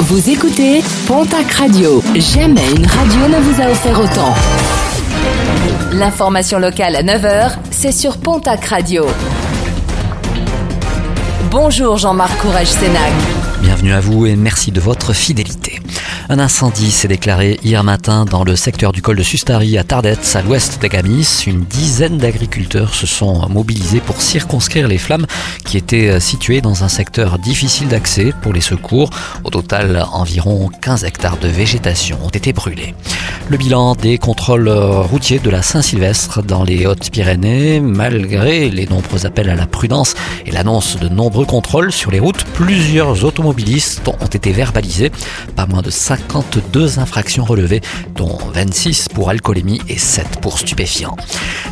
Vous écoutez Pontac Radio. Jamais une radio ne vous a offert autant. L'information locale à 9h, c'est sur Pontac Radio. Bonjour Jean-Marc Courage Sénac. Bienvenue à vous et merci de votre fidélité. Un incendie s'est déclaré hier matin dans le secteur du col de Sustari à Tardets, à l'ouest d'Agamis. Une dizaine d'agriculteurs se sont mobilisés pour circonscrire les flammes qui étaient situées dans un secteur difficile d'accès pour les secours. Au total, environ 15 hectares de végétation ont été brûlés. Le bilan des contrôles routiers de la Saint-Sylvestre dans les Hautes-Pyrénées, malgré les nombreux appels à la prudence et l'annonce de nombreux contrôles sur les routes, plusieurs automobilistes ont été verbalisés. Pas moins de 52 infractions relevées, dont 26 pour alcoolémie et 7 pour stupéfiants.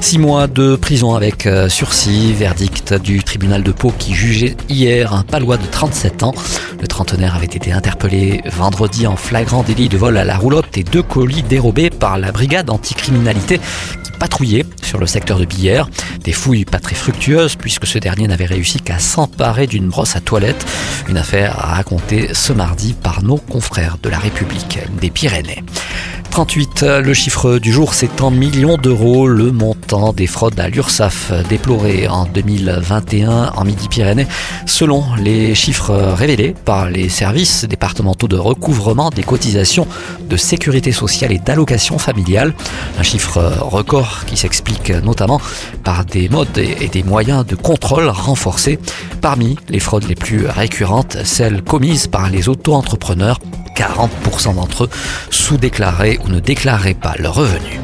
Six mois de prison avec euh, sursis, verdict du tribunal de Pau qui jugeait hier un palois de 37 ans. Le trentenaire avait été interpellé vendredi en flagrant délit de vol à la roulotte et deux colis dérobés par la brigade anticriminalité qui patrouillait sur le secteur de Billère. Des fouilles pas très fructueuses puisque ce dernier n'avait réussi qu'à s'emparer d'une brosse à toilette. Une affaire racontée ce mardi par nos confrères de la République des Pyrénées. 38, le chiffre du jour, c'est en millions d'euros le montant des fraudes à l'URSSAF déplorées en 2021 en Midi-Pyrénées, selon les chiffres révélés par les services départementaux de recouvrement des cotisations de sécurité sociale et d'allocation familiale. Un chiffre record qui s'explique notamment par des modes et des moyens de contrôle renforcés. Parmi les fraudes les plus récurrentes, celles commises par les auto-entrepreneurs 40% d'entre eux sous-déclaraient ou ne déclaraient pas leurs revenus.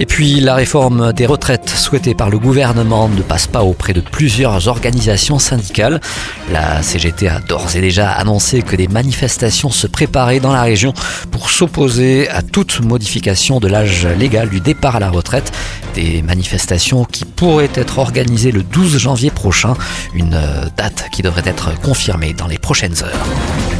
Et puis la réforme des retraites souhaitée par le gouvernement ne passe pas auprès de plusieurs organisations syndicales. La CGT a d'ores et déjà annoncé que des manifestations se préparaient dans la région pour s'opposer à toute modification de l'âge légal du départ à la retraite. Des manifestations qui pourraient être organisées le 12 janvier prochain, une date qui devrait être confirmée dans les prochaines heures.